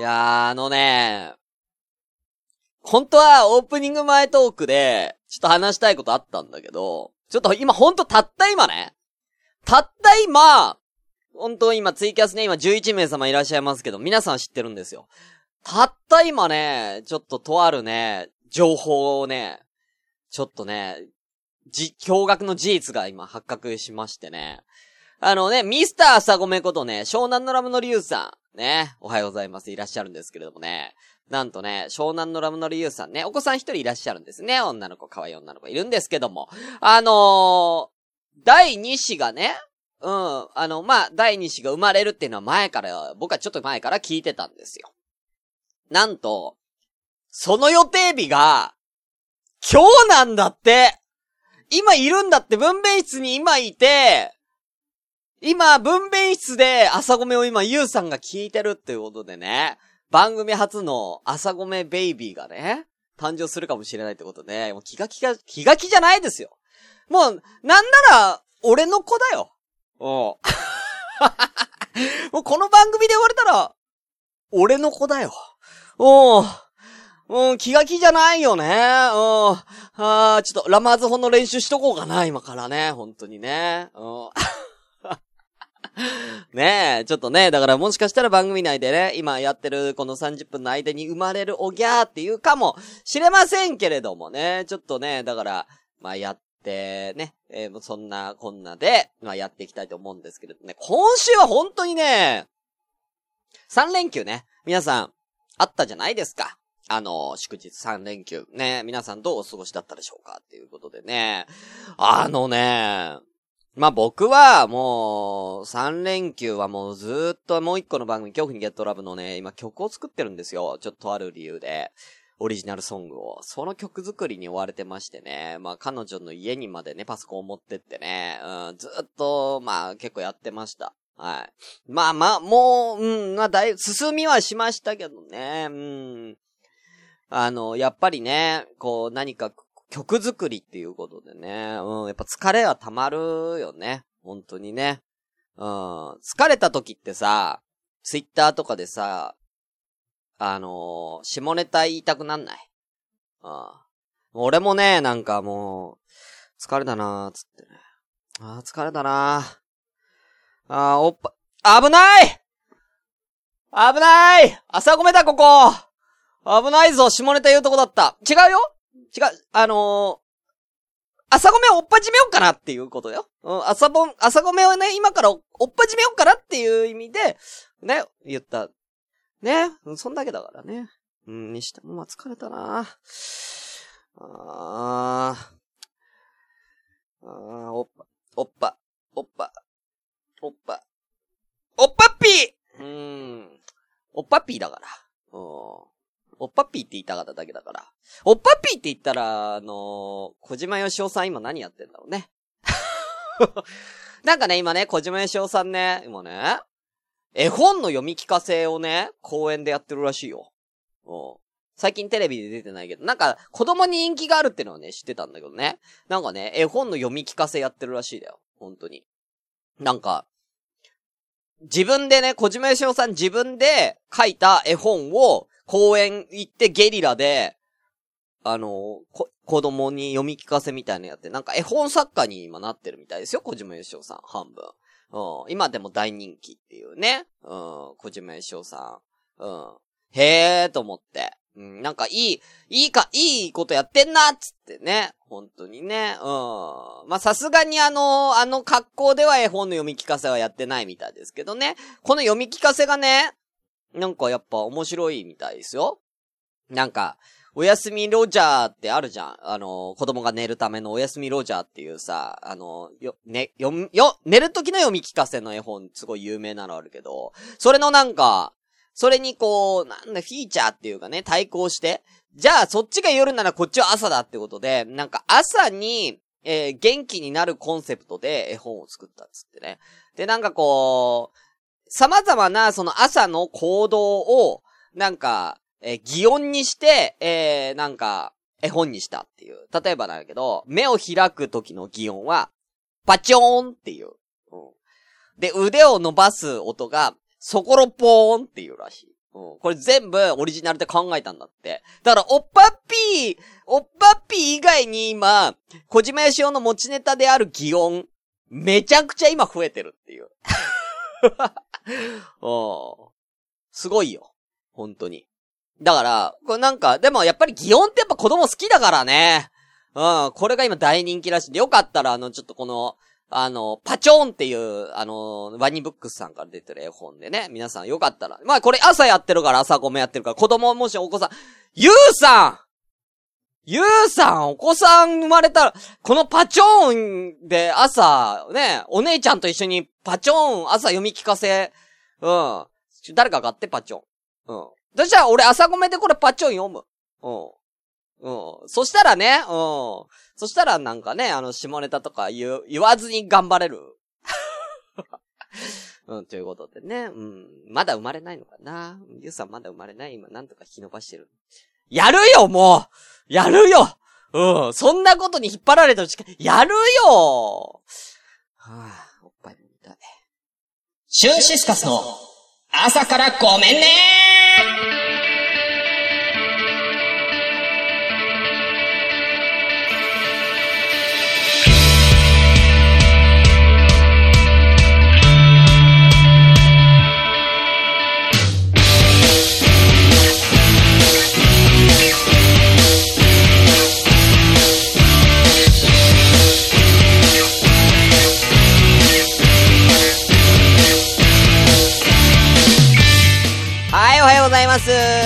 いやー、あのね、本当はオープニング前トークで、ちょっと話したいことあったんだけど、ちょっと今ほんとたった今ね、たった今、本当今ツイキャスね、今11名様いらっしゃいますけど、皆さん知ってるんですよ。たった今ね、ちょっととあるね、情報をね、ちょっとね、じ、驚愕の事実が今発覚しましてね。あのね、ミスター朝ごめことね、湘南のラムのリュウさん、ね、おはようございます。いらっしゃるんですけれどもね。なんとね、湘南のラムのリュウさんね、お子さん一人いらっしゃるんですね。女の子、可愛い女の子いるんですけども。あのー、第2子がね、うん、あの、まあ、第2子が生まれるっていうのは前から、僕はちょっと前から聞いてたんですよ。なんと、その予定日が、今日なんだって今いるんだって、分娩室に今いて、今、分娩室で朝ごめを今、ゆうさんが聞いてるっていうことでね、番組初の朝ごめベイビーがね、誕生するかもしれないってことで、もう気が気が、気が気じゃないですよ。もう、なんなら、俺の子だよ。うん。もうこの番組で言われたら、俺の子だよ。うん。うん、気が気じゃないよね。うん。ああ、ちょっと、ラマーズ本の練習しとこうかな、今からね。本当にね。うん。ねえ、ちょっとね、だからもしかしたら番組内でね、今やってるこの30分の間に生まれるおぎゃーっていうかもしれませんけれどもね、ちょっとね、だから、まあやってね、えー、そんなこんなで、まあやっていきたいと思うんですけれどね、今週は本当にね、3連休ね、皆さん、あったじゃないですか。あの、祝日3連休。ね、皆さんどうお過ごしだったでしょうかっていうことでね。あのね、まあ、僕はもう、3連休はもうずっともう一個の番組、恐怖にゲットラブのね、今曲を作ってるんですよ。ちょっとある理由で。オリジナルソングを。その曲作りに追われてましてね。まあ、彼女の家にまでね、パソコンを持ってってね。うん、ずっと、まあ、結構やってました。はい。まあまあ、もう、うん、まあ、だいぶ、進みはしましたけどね。うん。あの、やっぱりね、こう、何か曲作りっていうことでね、うん、やっぱ疲れは溜まるよね。本当にね。うん、疲れた時ってさ、ツイッターとかでさ、あのー、下ネタ言いたくなんない？うん。俺もね、なんかもう、疲れたなーつってね。あー疲れたなー。あー、おっぱ、危ない危ない朝ごめだ、ここ危ないぞ、下ネタ言うとこだった。違うよ違う、あのー、朝ごめをおっぱじめようかなっていうことよ。うん、朝ぼん、朝ごめをね、今からおっぱじめようかなっていう意味で、ね、言った。ね、そんだけだからね。うん、にしても、ま、疲れたなあー。あー、おっぱ、おっぱ、おっぱ、おっぱ、おっぱっぴーうん。おっぱっぴーだから。うん。おっぱっぴーって言いたかっただけだから。おっぱっぴーって言ったら、あのー、小島よしおさん今何やってんだろうね。なんかね、今ね、小島よしおさんね、今ね、絵本の読み聞かせをね、公園でやってるらしいよ。最近テレビで出てないけど、なんか子供に人気があるってのはね、知ってたんだけどね。なんかね、絵本の読み聞かせやってるらしいだよ。本当に。なんか、自分でね、小島よしおさん自分で書いた絵本を公園行ってゲリラで、あの、子供に読み聞かせみたいなやって、なんか絵本作家に今なってるみたいですよ、小島よしおさん、半分。うん、今でも大人気っていうね。うん、小島よしおさん。うん。へえーと思って。うん、なんかいい、いいか、いいことやってんなっつってね。本当にね。うん。まあ、さすがにあの、あの格好では絵本の読み聞かせはやってないみたいですけどね。この読み聞かせがね、なんかやっぱ面白いみたいですよ。なんか、おやすみロジャーってあるじゃん。あの、子供が寝るためのおやすみロジャーっていうさ、あの、よ、ね、よ、よ、寝る時の読み聞かせの絵本、すごい有名なのあるけど、それのなんか、それにこう、なんだ、フィーチャーっていうかね、対抗して、じゃあそっちが夜ならこっちは朝だってことで、なんか朝に、えー、元気になるコンセプトで絵本を作ったっつってね。で、なんかこう、様々なその朝の行動を、なんか、えー、擬音にして、えー、なんか、絵本にしたっていう。例えばだけど、目を開く時の擬音は、パチョーンっていう。うん、で、腕を伸ばす音が、そころぽーんっていうらしい。うん。これ全部オリジナルで考えたんだって。だから、おっぱっぴー、おっぱっぴー以外に今、小島よしおの持ちネタである擬音、めちゃくちゃ今増えてるっていう。すごいよ。本当に。だから、これなんか、でもやっぱり擬音ってやっぱ子供好きだからね。うん、これが今大人気らしいで、よかったらあの、ちょっとこの、あの、パチョーンっていう、あの、ワニブックスさんから出てる絵本でね、皆さんよかったら。まあこれ朝やってるから朝ごめやってるから、子供もしお子さん、ゆうさんゆうさん、お子さん生まれたら、このパチョーンで朝、ね、お姉ちゃんと一緒にパチョーン朝読み聞かせ、うん。誰か買ってパチョーン。うん。そしたら俺朝ごめでこれパチョン読む。うん。うん。そしたらね、うん。そしたらなんかね、あの、下ネタとか言、言わずに頑張れる。うん、ということでね、うん。まだ生まれないのかなゆうさんまだ生まれない？今、なんとか引き伸ばしてる。やるよ、もうやるようん。そんなことに引っ張られた時間、やるよはぁ、おっぱい飲みたい。シュンシスカスの朝からごめんねー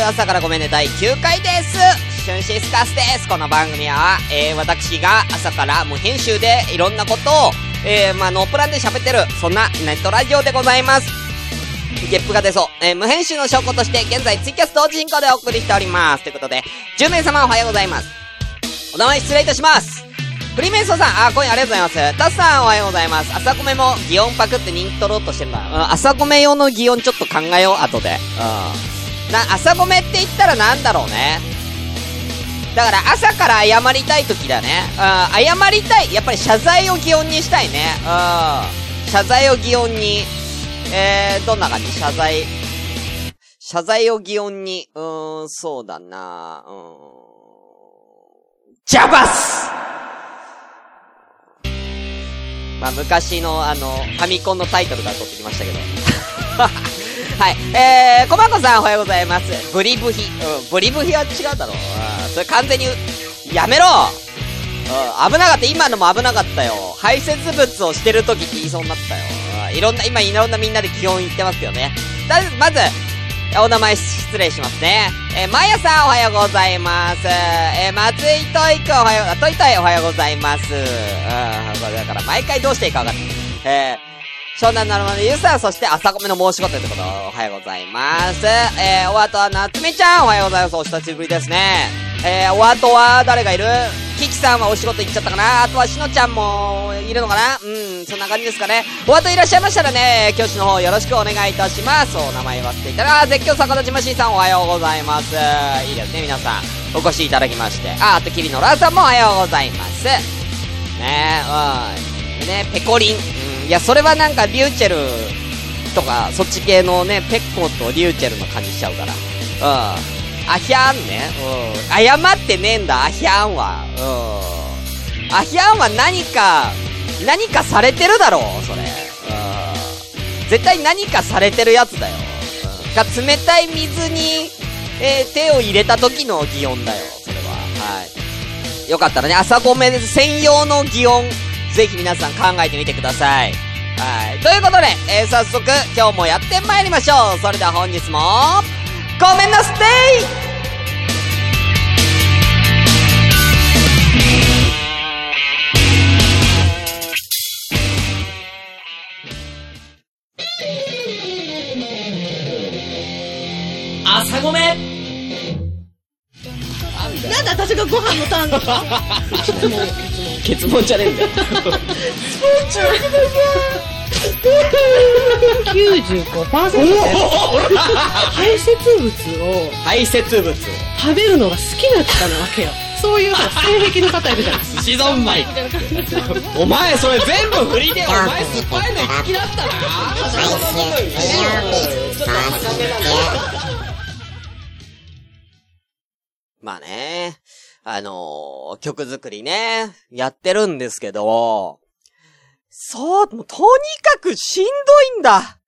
朝からごめんね第9回ですシュンシスカスですこの番組は、えー、私が朝から無編集でいろんなことを、えー、まあ、ノープランで喋ってる、そんなネットラジオでございます。ゲップが出そう。えー、無編集の証拠として、現在ツイキャス同時進行でお送りしております。ということで、10名様おはようございます。お名前失礼いたします。フリーメイソーさん、あ、今夜ありがとうございます。タスさん、おはようございます。朝米も擬音パクって人気取ろうとしてるんだ。朝米用の擬音ちょっと考えよう、後で。うん。な、朝ごめって言ったらなんだろうね。だから朝から謝りたい時だね。うん、謝りたい。やっぱり謝罪を擬音にしたいね。うん。謝罪を擬音に。えー、どんな感じ？謝罪。謝罪を擬音に。うーん、そうだなうん。ジャバスまあ、昔のあの、ファミコンのタイトルから取ってきましたけど。はい。えー、コマコさんおはようございます。ブリブヒ。うん、ブリブヒは違うだろ。う、それ完全に、やめろうん、危なかった。今のも危なかったよ。排泄物をしてる時って言いそうになったよ。いろんな、今いろんなみんなで基本言ってますよね。まず、お名前失礼しますね。えー、まやさんおはようございます。えー、松井といくおはよう、といといおはようございます。うん、これだから毎回どうしていいか分かんない。えー、湘南なるまでゆうさん、そして朝ごめの申し子ということおはようございます。えー、お後はなつみちゃん、おはようございます。お久しぶりですね。えー、お後は誰がいる？キキさんはお仕事行っちゃったかな？あとはしのちゃんもいるのかな？うん、そんな感じですかね。お後いらっしゃいましたらね、教師の方よろしくお願いいたします。お名前言わせていただき絶叫逆立ちましんさんおはようございます。いいですね、皆さん。お越しいただきまして。あ、あと、キリノラさんもおはようございます。ねうん。ね、ペコリン。いや、それはなんか、リューチェルとか、そっち系のね、ペッコとリューチェルの感じしちゃうから。うん。アヒャーンね。うん。謝ってねえんだ、アヒャーンは。うん。アヒャーンは何か、何かされてるだろう、それ。うん。絶対何かされてるやつだよ。うん。が、冷たい水に、えー、手を入れた時の擬音だよ、それは。はい。よかったらね、朝ごめ専用の擬音、ぜひ皆さん考えてみてください。はい。ということで、えー、早速、今日もやってまいりましょう。それでは本日も、ごめんなステイ朝ごめなんで私がご飯のターンですか？ケツボンじゃねえんだよ。95%排泄物。を排泄物を食べるのが好きな方なわけよ。そういう性癖の方いるじゃん。寿司三昧お前それ全部振りでお前酸っぱいの好きだったな。まあね、あのー曲作りね、やってるんですけど、そう、もうとにかくしんどいんだ。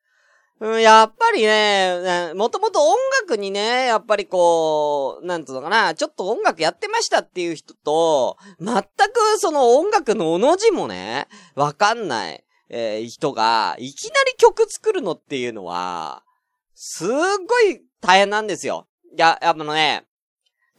うん、やっぱりね、もともと音楽にね、やっぱりこう、なんつうのかな、ちょっと音楽やってましたっていう人と、全くその音楽のおの字もね、わかんない、えー人が、いきなり曲作るのっていうのは、すっごい大変なんですよ。いや、あのね、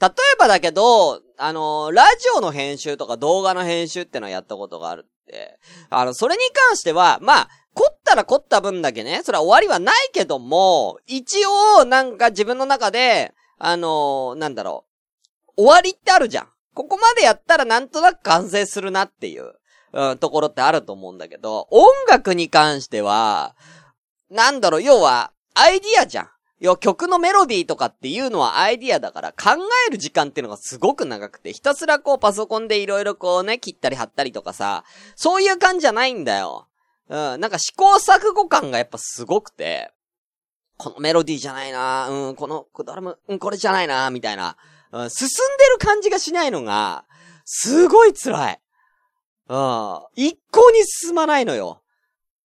例えばだけど、あの、ラジオの編集とか動画の編集ってのはやったことがあるって。あの、それに関しては、まあ、凝ったら凝った分だけね、それは終わりはないけども、一応、なんか自分の中で、あのなんだろう、終わりってあるじゃん。ここまでやったらなんとなく完成するなっていう、うん、ところってあると思うんだけど、音楽に関しては、なんだろう、要は、アイディアじゃん。要は曲のメロディーとかっていうのはアイディアだから考える時間っていうのがすごく長くて、ひたすらこうパソコンでいろいろこうね、切ったり貼ったりとかさ、そういう感じじゃないんだよ。うん、なんか試行錯誤感がやっぱすごくて、このメロディーじゃないなうん、この、ドラム、うん、これじゃないなみたいな、うん、進んでる感じがしないのが、すごい辛い。うん、一向に進まないのよ。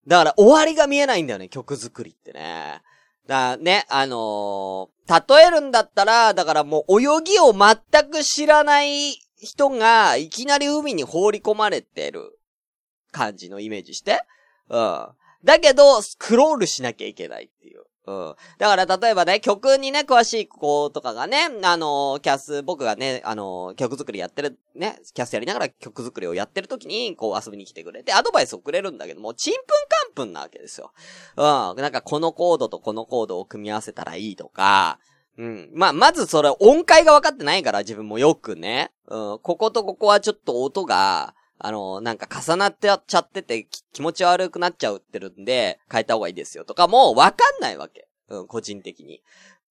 だから終わりが見えないんだよね、曲作りってね。だね、あのー例えるんだったら、だからもう泳ぎを全く知らない人が、いきなり海に放り込まれてる感じのイメージして。うん。だけど、スクロールしなきゃいけないっていう。うん。だから、例えばね、曲にね、詳しい子とかがね、あのーキャス、僕がね、あのー曲作りやってる、ね、キャスやりながら曲作りをやってる時に、こう遊びに来てくれて、アドバイスをくれるんだけども、ちんぷんかんぷんなわけですよ。うん。なんか、このコードとこのコードを組み合わせたらいいとか、うん。まあ、まずそれ、音階が分かってないから、自分もよくね。うん。こことここはちょっと音が、あの、なんか重なってちゃってて気持ち悪くなっちゃうってるんで、変えた方がいいですよとかもう分かんないわけ。うん、個人的に。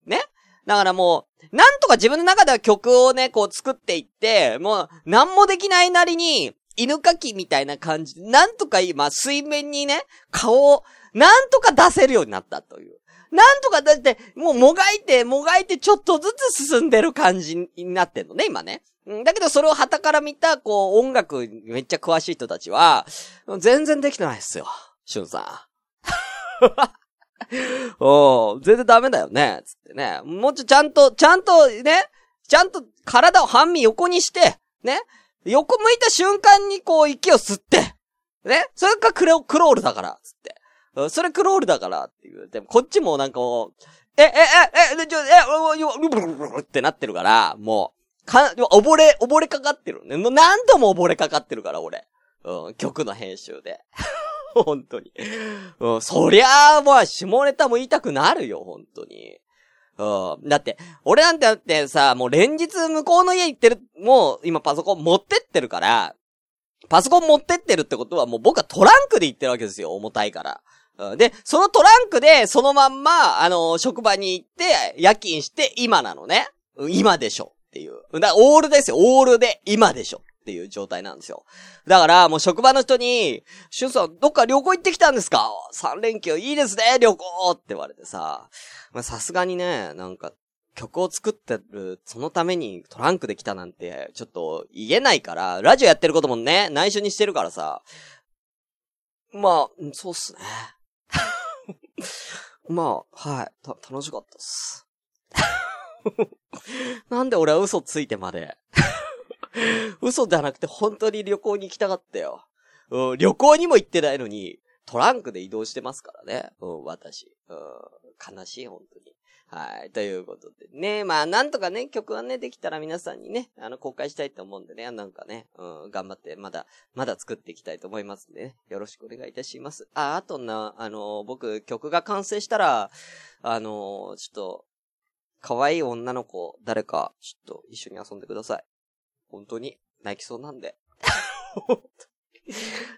ね？だからもう、なんとか自分の中では曲をね、こう作っていって、もう、なんもできないなりに、犬かきみたいな感じ、なんとか今、水面にね、顔を、なんとか出せるようになったという。なんとかだって、もうもがいて、もがいてちょっとずつ進んでる感じになってんのね、今ね。だけどそれを旗から見た、こう、音楽めっちゃ詳しい人たちは、全然できてないっすよ。しゅんさん。お全然ダメだよね。つってね。もうちょ、ちゃんと、ちゃんとね、ちゃんと体を半身横にして、ね。横向いた瞬間にこう息を吸って、ね。それがクロクロールだから、つって。それクロールだからっていう。でもこっちもなんかもう、え、え、え、え、でちょ、え、およ、ブルブルブルってなってるから、もう、か、溺れ、溺れかかってる。何度も溺れかかってるから、俺。うん、曲の編集で。本当に。うん、そりゃあ、まあ、下ネタも言いたくなるよ、本当に。うん。だって、俺なんてだってさ、もう連日向こうの家行ってる、もう今パソコン持ってってるから、パソコン持ってってるってことはもう僕はトランクで行ってるわけですよ、重たいから。うんで、そのトランクで、そのまんま、あの、職場に行って、夜勤して、今なのね。今でしょっていう。だからオールですよ、オールで、今でしょっていう状態なんですよ。だから、もう職場の人に、しゅんさん、どっか旅行行ってきたんですか ?3 連休いいですね、旅行って言われてさ。まさすがにね、なんか、曲を作ってる、そのためにトランクで来たなんて、ちょっと言えないから、ラジオやってることもね、内緒にしてるからさ。まあ、そうっすね。まあ、はい、た、楽しかったっす。なんで俺は嘘ついてまで。嘘じゃなくて本当に旅行に行きたかったよ。うん、旅行にも行ってないのに、トランクで移動してますからね。うん、私。うん、悲しい、本当に。はい。ということでね。まあ、なんとかね、曲はね、できたら皆さんにね、あの、公開したいと思うんでね、なんかね、うん、頑張って、まだ、まだ作っていきたいと思いますんでね。よろしくお願いいたします。あ、あとな、あの、僕、曲が完成したら、あの、ちょっと、可愛い女の子、誰か、ちょっと一緒に遊んでください。本当に、泣きそうなんで。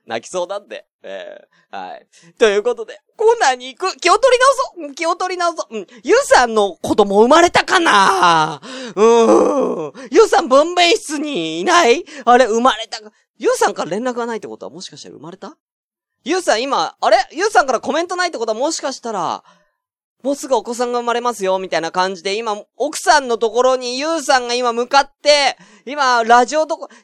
泣きそうなんで。ええはい。ということで、コーナーに行く気を取り直そう気を取り直そううん。ゆうさんの子供生まれたかな？うーん。ゆうさん分娩室にいない？あれ、生まれたか？ゆうさんから連絡がないってことはもしかしたら生まれた？ゆうさん今、あれ？ゆうさんからコメントないってことはもしかしたら、もうすぐお子さんが生まれますよ、みたいな感じで、今、奥さんのところにゆうさんが今向かって、今、ラジオとこ、と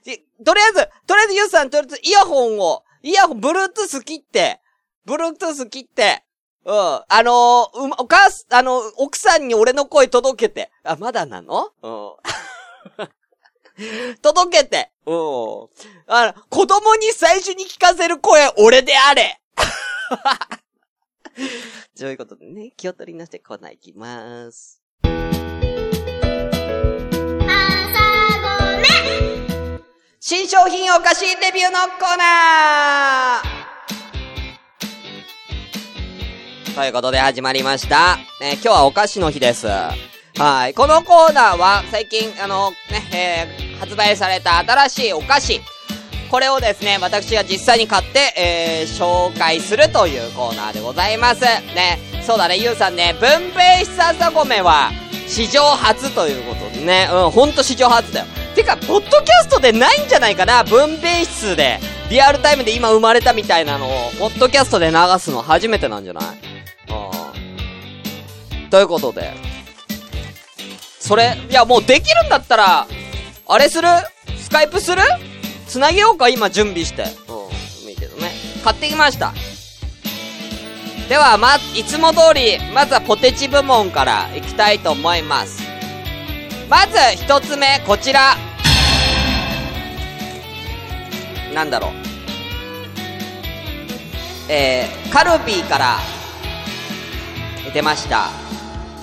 りあえず、とりあえずゆうさん、とりあえずイヤホンを、イヤホン、ブルートゥース切って、ブルートゥース切って、うん。あのー、う、お母す、あの、奥さんに俺の声届けて。あ、まだなの？うん。届けて。うん。あの、子供に最初に聞かせる声、俺であれ そういうことでね、気を取りなしてコーナー行きまーす。新商品お菓子レビューのコーナーということで始まりました。ね、今日はお菓子の日です。はい。このコーナーは最近、あの、ね、えー、発売された新しいお菓子。これをですね、私が実際に買って、えー、紹介するというコーナーでございます。ね。そうだね、ゆうさんね、文平久朝米は、史上初ということでね、うん、ほんと史上初だよ。てか、ポッドキャストでないんじゃないかな文明室で、リアルタイムで今生まれたみたいなのを、ポッドキャストで流すの初めてなんじゃない？うん。ということで。それ、いやもうできるんだったら、あれする？スカイプする？繋げようか今準備して。うん。いいけどね。買ってきました。では、ま、いつも通り、まずはポテチ部門からいきたいと思います。まず、一つ目、こちら。なんだろう。えー、カルビーから、出ました。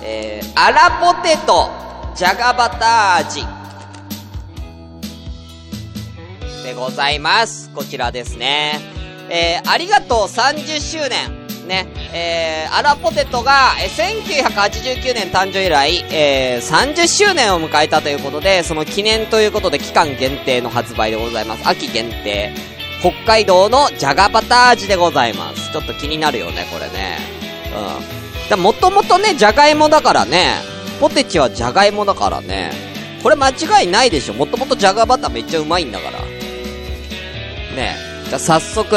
えー、アラポテト、じゃがバター味。でございます。こちらですね。えー、ありがとう30周年。ね、えー、アラポテトが、え、1989年誕生以来、えー、30周年を迎えたということで、その記念ということで期間限定の発売でございます。秋限定。北海道のじゃがバター味でございます。ちょっと気になるよね、これね。うん。もともとね、じゃがいもだからね、ポテチはじゃがいもだからね、これ間違いないでしょ。もともとじゃがバターめっちゃうまいんだから。ねじゃあ早速、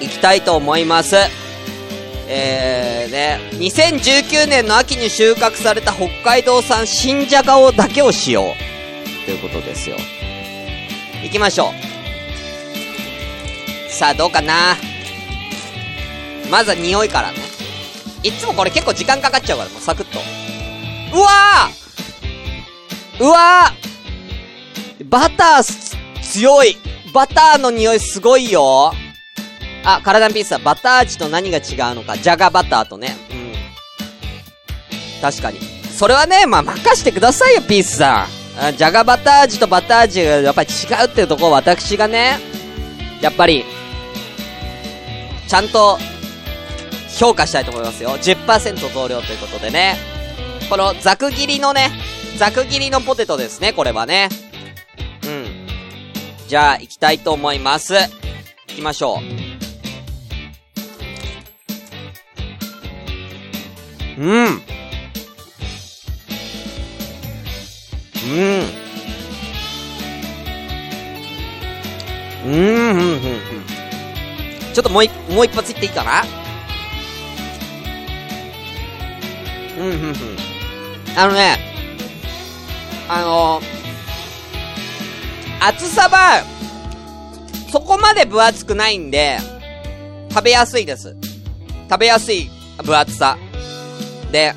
いきたいと思います。えー、ね、2019年の秋に収穫された北海道産新じゃがをだけを使用。ということですよ。行きましょう。さあ、どうかなまずは匂いからね。いつもこれ結構時間かかっちゃうから、もうサクッと。うわーうわーバター強いバターの匂いすごいよあ、体のピースはバター味と何が違うのか。じゃがバターとね。うん。確かに。それはね、まあ、任してくださいよ、ピースさん。じゃがバター味とバター味がやっぱり違うっていうところ私がね、やっぱり、ちゃんと、評価したいと思いますよ。10%増量ということでね。このザク切りのね、ザク切りのポテトですね、これはね。じゃあ、行きたいと思います。行きましょう。うん。うん。うん、うん、うん、うん。ちょっともう一、もう一発いっていいかな？うん、うん、うん。あのね、あのー、厚さは、そこまで分厚くないんで、食べやすいです。食べやすい分厚さ。で、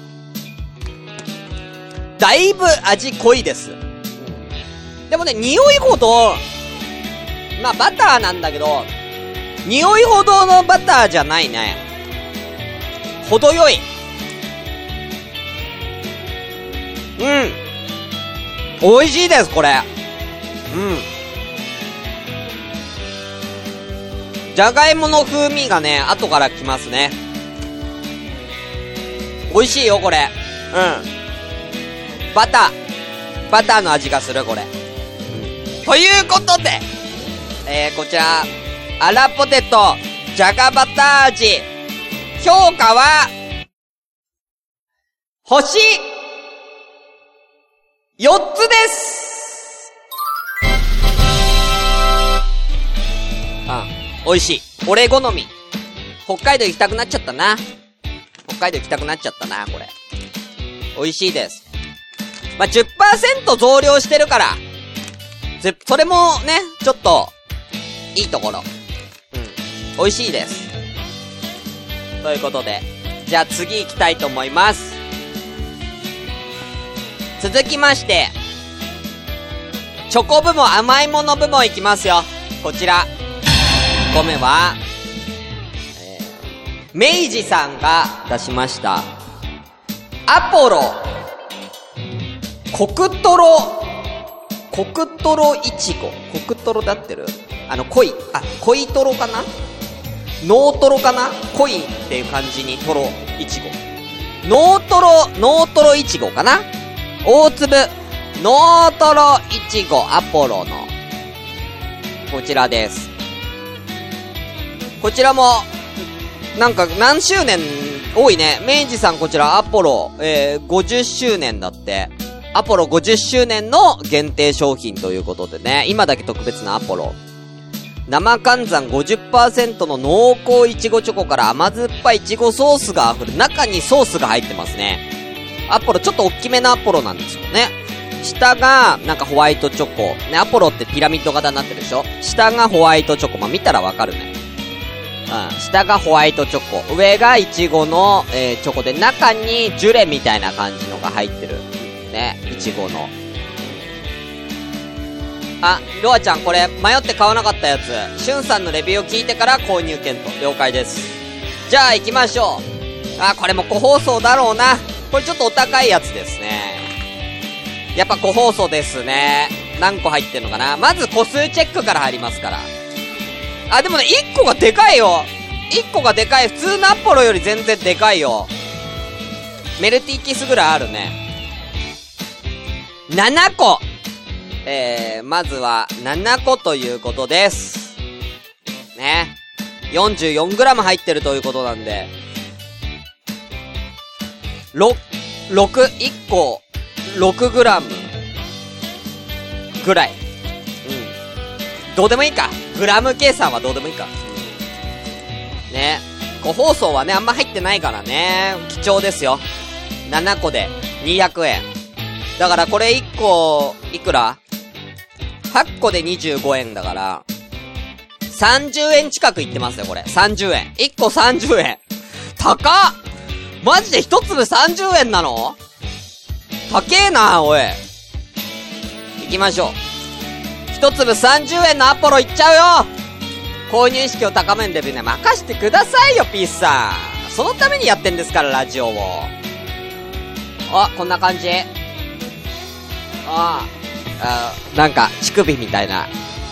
だいぶ味濃いです。でもね、匂いほど、まあバターなんだけど、匂いほどのバターじゃないね。程よい。うん。美味しいです、これ。うん。じゃがいもの風味がね、後から来ますね。美味しいよ、これ。うん。バター。バターの味がする、これ。ということで、えー、こちら、アラポテト、じゃがバター味、評価は、星、4つです美味しい。俺好み。北海道行きたくなっちゃったな。北海道行きたくなっちゃったな、これ。美味しいです。まあ、10%増量してるから、ぜ、それもね、ちょっと、いいところ。うん。美味しいです。ということで、じゃあ次行きたいと思います。続きまして、チョコ部門、甘いもの部門いきますよ。こちら。1個目は、えー、明治さんが出しました、アポロ、コクトロ、コクトロイチゴ。コクトロだってる？あの、濃い、あ、濃いトロかな？ノートロかな？濃いっていう感じにトロ、イチゴ。ノートロ、ノートロイチゴかな？大粒、ノートロイチゴアポロの、こちらです。こちらも、なんか何周年、多いね。明治さんこちらアポロ、えー、50周年だって。アポロ50周年の限定商品ということでね。今だけ特別なアポロ。生寒山50%の濃厚いちごチョコから甘酸っぱいいちごソースが溢れ、中にソースが入ってますね。アポロ、ちょっと大きめなアポロなんですよね。下が、なんかホワイトチョコ。ね、アポロってピラミッド型になってるでしょ？下がホワイトチョコ。まあ、見たらわかるね。下がホワイトチョコ。上がイチゴの、えー、チョコで、中にジュレみたいな感じのが入ってる。ね、イチゴの。あ、ロアちゃんこれ、迷って買わなかったやつ。しゅんさんのレビューを聞いてから購入検討。了解です。じゃあ行きましょう。あ、これも個包装だろうな。これちょっとお高いやつですね。やっぱ個包装ですね。何個入ってんのかなまず個数チェックから入りますから。あ、でもね、1個がでかいよ !1 個がでかい。普通のアポロより全然でかいよ。メルティーキスぐらいあるね。7個えー、まずは7個ということです。ね。44g 入ってるということなんで。6、6、1個、6g ぐらい。どうでもいいか。グラム計算はどうでもいいか。ね。個包装はね、あんま入ってないからね。貴重ですよ。7個で200円。だからこれ1個、いくら ?8 個で25円だから、30円近くいってますよ、これ。30円。1個30円。高っマジで1粒30円なの？高えな、おい。行きましょう。1粒30円のアポロいっちゃうよ購入意識を高めるレビューね、任してくださいよ、ピースさん。そのためにやってんですから、ラジオを。あ、こんな感じ。ああ、あなんか、乳首みたいな、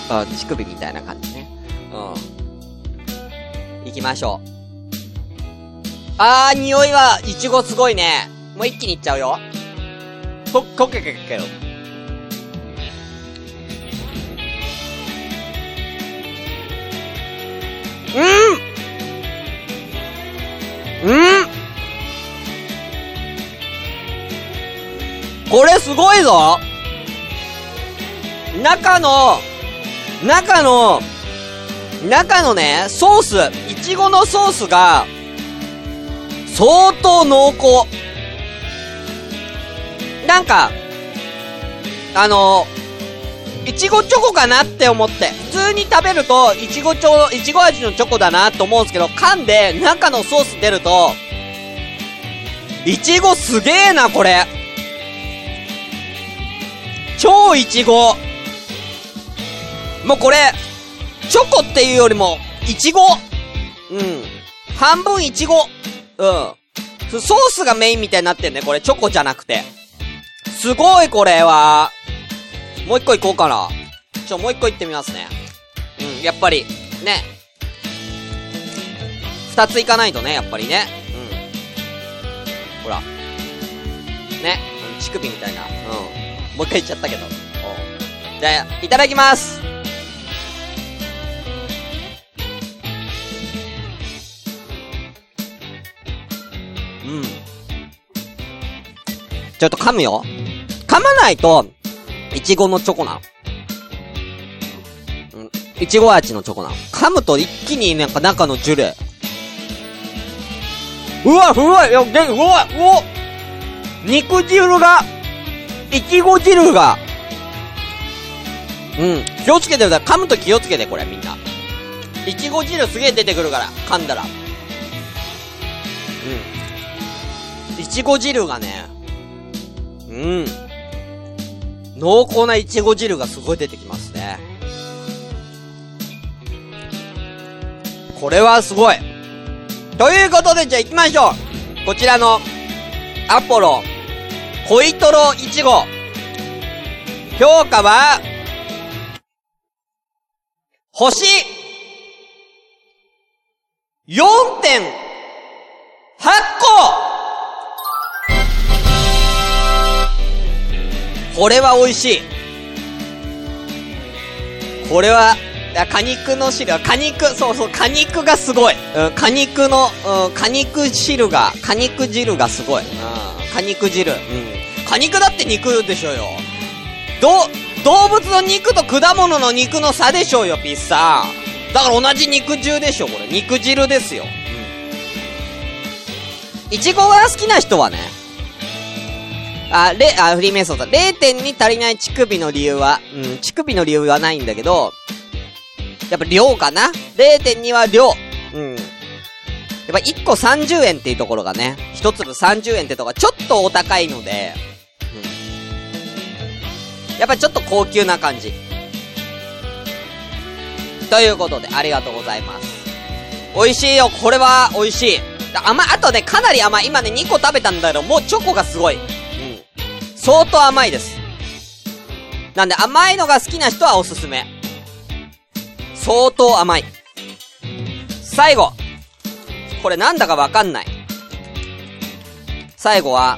うん、乳首みたいな感じね。うん。行きましょう。あー、匂いは、いちごすごいね。もう一気にいっちゃうよ。こ、こけけけけよ。うん。うん。これすごいぞ。中の、中の、中のね、ソース、いちごのソースが、相当濃厚。なんか、あの、いちごチョコかな？って思って。普通に食べると、いちごちょ、いちご味のチョコだなと思うんですけど、噛んで中のソース出ると、いちごすげえな、これ。超いちご。もうこれ、チョコっていうよりも、いちご。うん。半分いちご。うん。ソースがメインみたいになってんね、これ。チョコじゃなくて。すごい、これは。もう一個いこうかな。ょ、もう一個いってみますね。うん、やっぱり、ね。二ついかないとね、やっぱりね。うん。ほら。ね。乳首みたいな。うん。もう一回言っちゃったけど。うん。じゃあ、いただきますうん。ちょっと噛むよ。噛まないと、いちごのチョコなの。いちご味のチョコなの。噛むと一気になんか中のジュレ。うわ、すごいいや、で、うわ、うわ肉汁が、いちご汁が、うん。気をつけてください。噛むと気をつけて、これ、みんな。いちご汁すげえ出てくるから、噛んだら。うん。いちご汁がね、うん。濃厚ないちご汁がすごい出てきますね。これはすごい。ということで、じゃあ行きましょう。こちらの、アポロ、恋トロいちご。評価は、星、4.8個これは美味しい。これは、果肉の汁は、果肉、そうそう、果肉がすごい。うん、果肉の、うん、果肉汁が、果肉汁がすごい。うん、果肉汁。うん。果肉だって肉でしょうよ。ど、動物の肉と果物の肉の差でしょうよ、ピッサー。だから同じ肉汁でしょ、これ。肉汁ですよ。うん。いちごが好きな人はね、あ、れ、あ、フリーメイソンさん。0.2足りない乳首の理由は、うん、乳首の理由はないんだけど、やっぱ量かな ?0.2 は量。うん。やっぱ1個30円っていうところがね、1粒30円ってとこがちょっとお高いので、うん。やっぱちょっと高級な感じ。ということで、ありがとうございます。美味しいよ、これは美味しい。甘い、あとね、かなり甘い。今ね、2個食べたんだけど、もうチョコがすごい。うん。相当甘いです。なんで甘いのが好きな人はおすすめ。相当甘い。最後。これなんだかわかんない。最後は、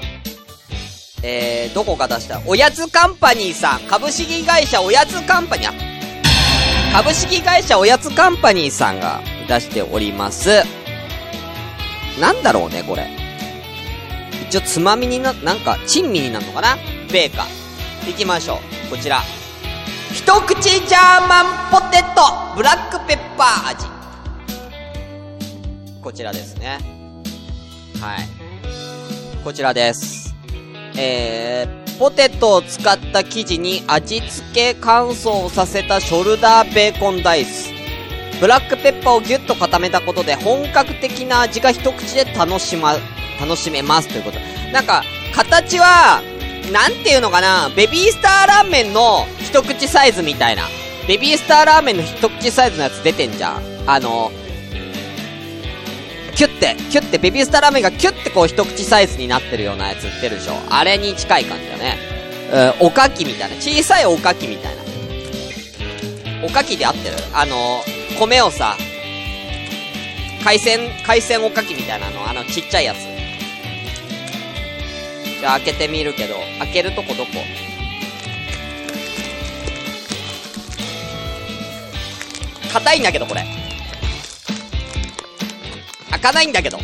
えー、どこか出したおやつカンパニーさん。株式会社おやつカンパニー、株式会社おやつカンパニーさんが出しております。なんだろうね、これ。一応つまみにな、なんか、珍味になるのかな？ベーカ。行きましょう。こちら。一口ジャーマンポテトブラックペッパー味。こちらですね。はい。こちらです。えー、ポテトを使った生地に味付け乾燥させたショルダーベーコンダイス。ブラックペッパーをギュッと固めたことで本格的な味が一口で楽しま、楽しめますということ。なんか、形は、なんていうのかな、ベビースターラーメンの一口サイズみたいな。ベビースターラーメンの一口サイズのやつ出てんじゃん。あの、キュッて、キュッて、ベビースターラーメンがキュッてこう一口サイズになってるようなやつ売ってるでしょ。あれに近い感じだね。うん、おかきみたいな。小さいおかきみたいな。おかきで合ってる？あの、米をさ、海鮮、海鮮おかきみたいなの、あのちっちゃいやつ。ゃあ開けてみるけど、開けるとこどこ？硬いんだけど、これ。開かないんだけど。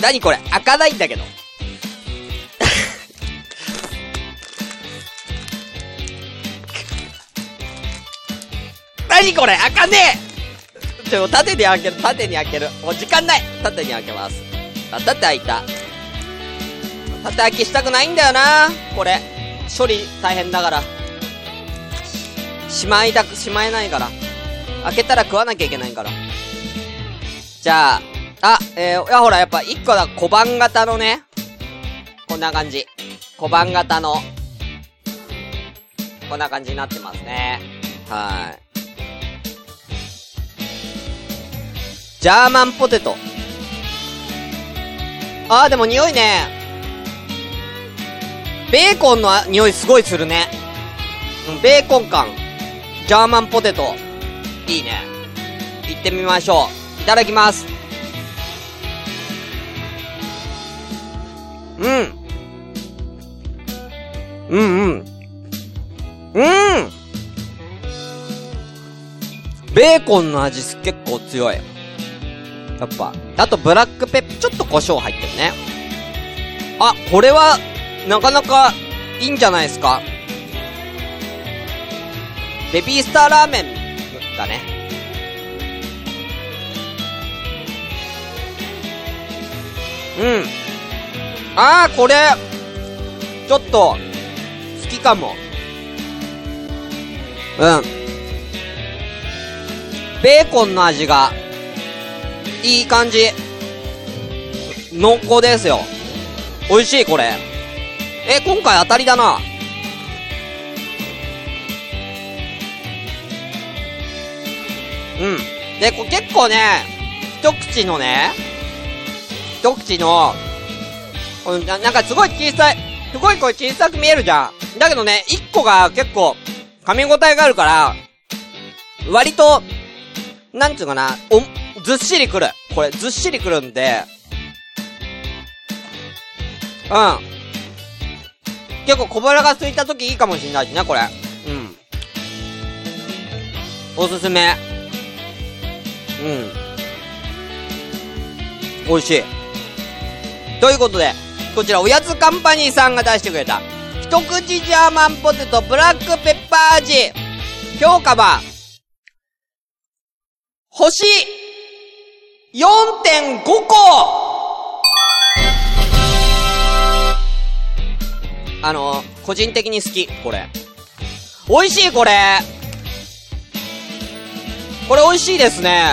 何これ？開かないんだけど。何これ？開かねえちょ、縦に開ける、縦に開ける。もう時間ない縦に開けます。あ、縦開いた。縦開きしたくないんだよなこれ。処理大変だから。しまいだく、しまえないから。開けたら食わなきゃいけないから。じゃあ、あ、えー、いやほら、やっぱ一個だ、小判型のね。こんな感じ。小判型の。こんな感じになってますね。はい。ジャーマンポテト。あー、でも匂いね。ベーコンの匂いすごいするね。ベーコン感。ジャーマンポテト。いいね。行ってみましょう。いただきます。うん。うんうん。うんベーコンの味す結構強い。やっぱ。あとブラックペップ、ちょっと胡椒入ってるね。あ、これは、なかなか、いいんじゃないですか？ベビースターラーメンだね。うん。あー、これ、ちょっと、好きかも。うん。ベーコンの味が、いい感じ。濃厚ですよ。美味しい、これ。え、今回当たりだな。うん。で、こ結構ね、一口のね、一口の、ななんかすごい小さい、すごいこれ小さく見えるじゃん。だけどね、一個が結構、噛み応えがあるから、割と、なんつうかな、お、ずっしりくる。これ、ずっしりくるんで、うん。結構小腹が空いた時いいかもしんないしね、これ。うん。おすすめ。うん。美味しい。ということで、こちらおやつカンパニーさんが出してくれた、一口ジャーマンポテトブラックペッパー味。評価は、星4.5個あの、個人的に好き、これ。美味しい、これ。これ美味しいですね。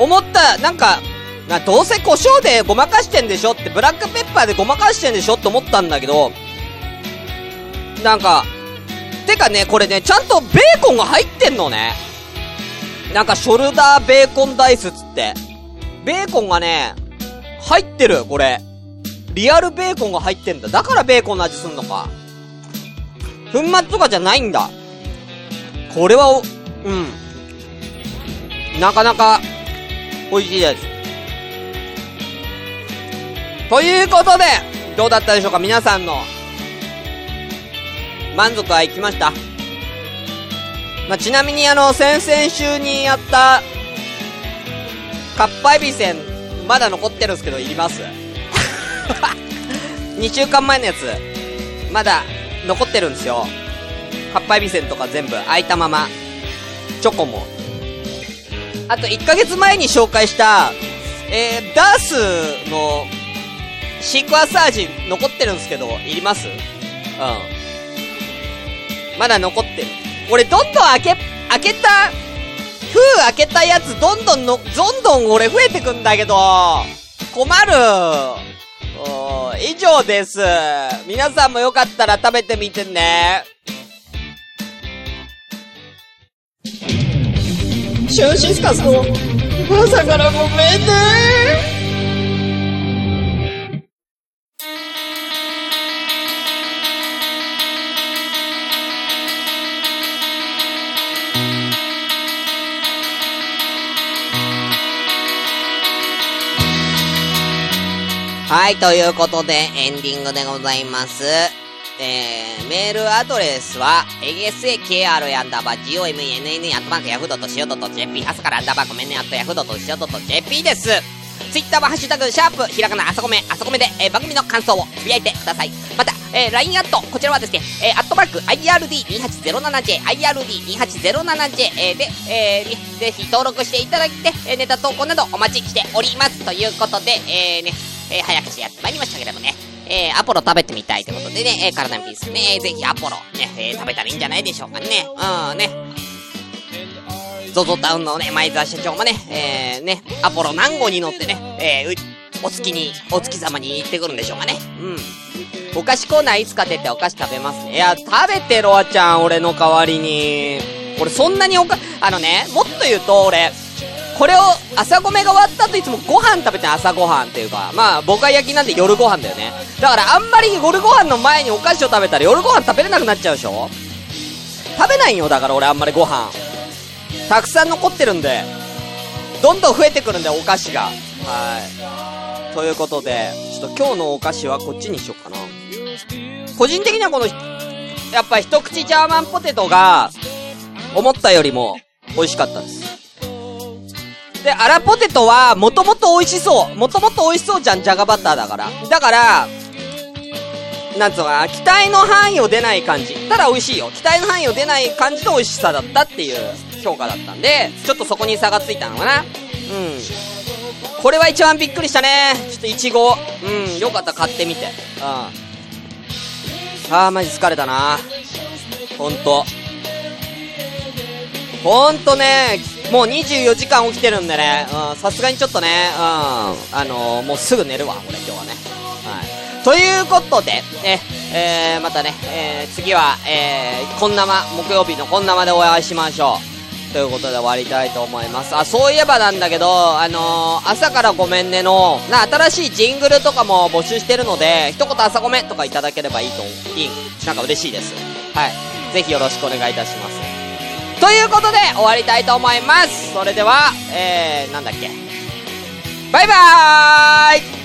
思った、なんか、な、どうせ胡椒でごまかしてんでしょ？って、ブラックペッパーでごまかしてんでしょ？って思ったんだけど、なんか、てかね、これね、ちゃんとベーコンが入ってんのね。なんか、ショルダーベーコンダイスっつって。ベーコンがね、入ってる、これ。リアルベーコンが入ってんだ。だからベーコンの味すんのか。粉末とかじゃないんだ。これは、うん。なかなか、美味しいです。ということで、どうだったでしょうか皆さんの、満足はいきました？まあ、ちなみにあの、先々週にやった、かっぱえびせん、まだ残ってるんですけど、いります？?2 週間前のやつ、まだ残ってるんですよ。かっぱえびせんとか全部空いたまま。チョコも。あと1ヶ月前に紹介した、えー、ダースの、シークワーサージ残ってるんですけど、いります？うん。まだ残ってる。俺どんどん開け、開けた、封開けたやつどんどんの、どんどん俺増えてくんだけど、困る。以上です。皆さんもよかったら食べてみてね。シュンシスカスの朝からごめんね。はい、ということで、エンディングでございます。えー、メールアドレスは、asakr アンダーバー gomnn アットマークヤフードと CO.jp 朝からアンダーバーごめんねアットヤフードと CO.jp です。ツイッターはハッシュタグ、シャープ、ひらがな、あさこめ、あさこめで、えー番組の感想をつぶやいてください。また、えー、LINE アット、こちらはですね、えー、アットマーク、IRD2807J、IRD2807J、えー、で、えー、ぜひ登録していただいて、えー、ネタ投稿などお待ちしております。ということで、えー、ね、えー、早口やってまいりましたけれどもね、えー、アポロ食べてみたいということでね、えー、体にピースね、ぜひアポロ、ね、えー、食べたらいいんじゃないでしょうかね。うん、ね。ゾゾタウンのね、前澤社長もね、えー、ね、アポロ何号に乗ってね、えー、お月に、お月様に行ってくるんでしょうかね。うん。お菓子コーナーいつか出てお菓子食べます。いや、食べてロアちゃん、俺の代わりに。俺そんなにおか、あのね、もっと言うと俺、これを朝ごめが終わった後いつもご飯食べて朝ご飯っていうか、まあ僕は焼きなんで夜ご飯だよね。だからあんまり夜ご飯の前にお菓子を食べたら夜ご飯食べれなくなっちゃうでしょ食べないよ、だから俺あんまりご飯。たくさん残ってるんで、どんどん増えてくるんで、お菓子が。はい。ということで、ちょっと今日のお菓子はこっちにしよっかな。個人的にはこの、やっぱ一口ジャーマンポテトが、思ったよりも美味しかったです。で、アラポテトは、もともと美味しそう。もともと美味しそうじゃん、じゃがバターだから。だから、なんつうのかな、期待の範囲を出ない感じ。ただ美味しいよ。期待の範囲を出ない感じの美味しさだったっていう評価だったんで、ちょっとそこに差がついたのかな。うん。これは一番びっくりしたね。ちょっとイチゴ。うん、よかった、買ってみて。うん。あー、マジ疲れたな。ほんと。ほんとね、もう24時間起きてるんでね、さすがにちょっとね、うん、あのー、もうすぐ寝るわ、俺今日はね。はい。ということで、え、えー、またね、えー、次は、えー、こんなま、木曜日のこんなまでお会いしましょう。ということで終わりたいと思います。あ、そういえばなんだけど、あのー、朝からごめんねの、な、新しいジングルとかも募集してるので、一言朝ごめんとかいただければいいと、いい、なんか嬉しいです。はい。ぜひよろしくお願いいたします。ということで、終わりたいと思います。それでは、えー、なんだっけ。バイバーイ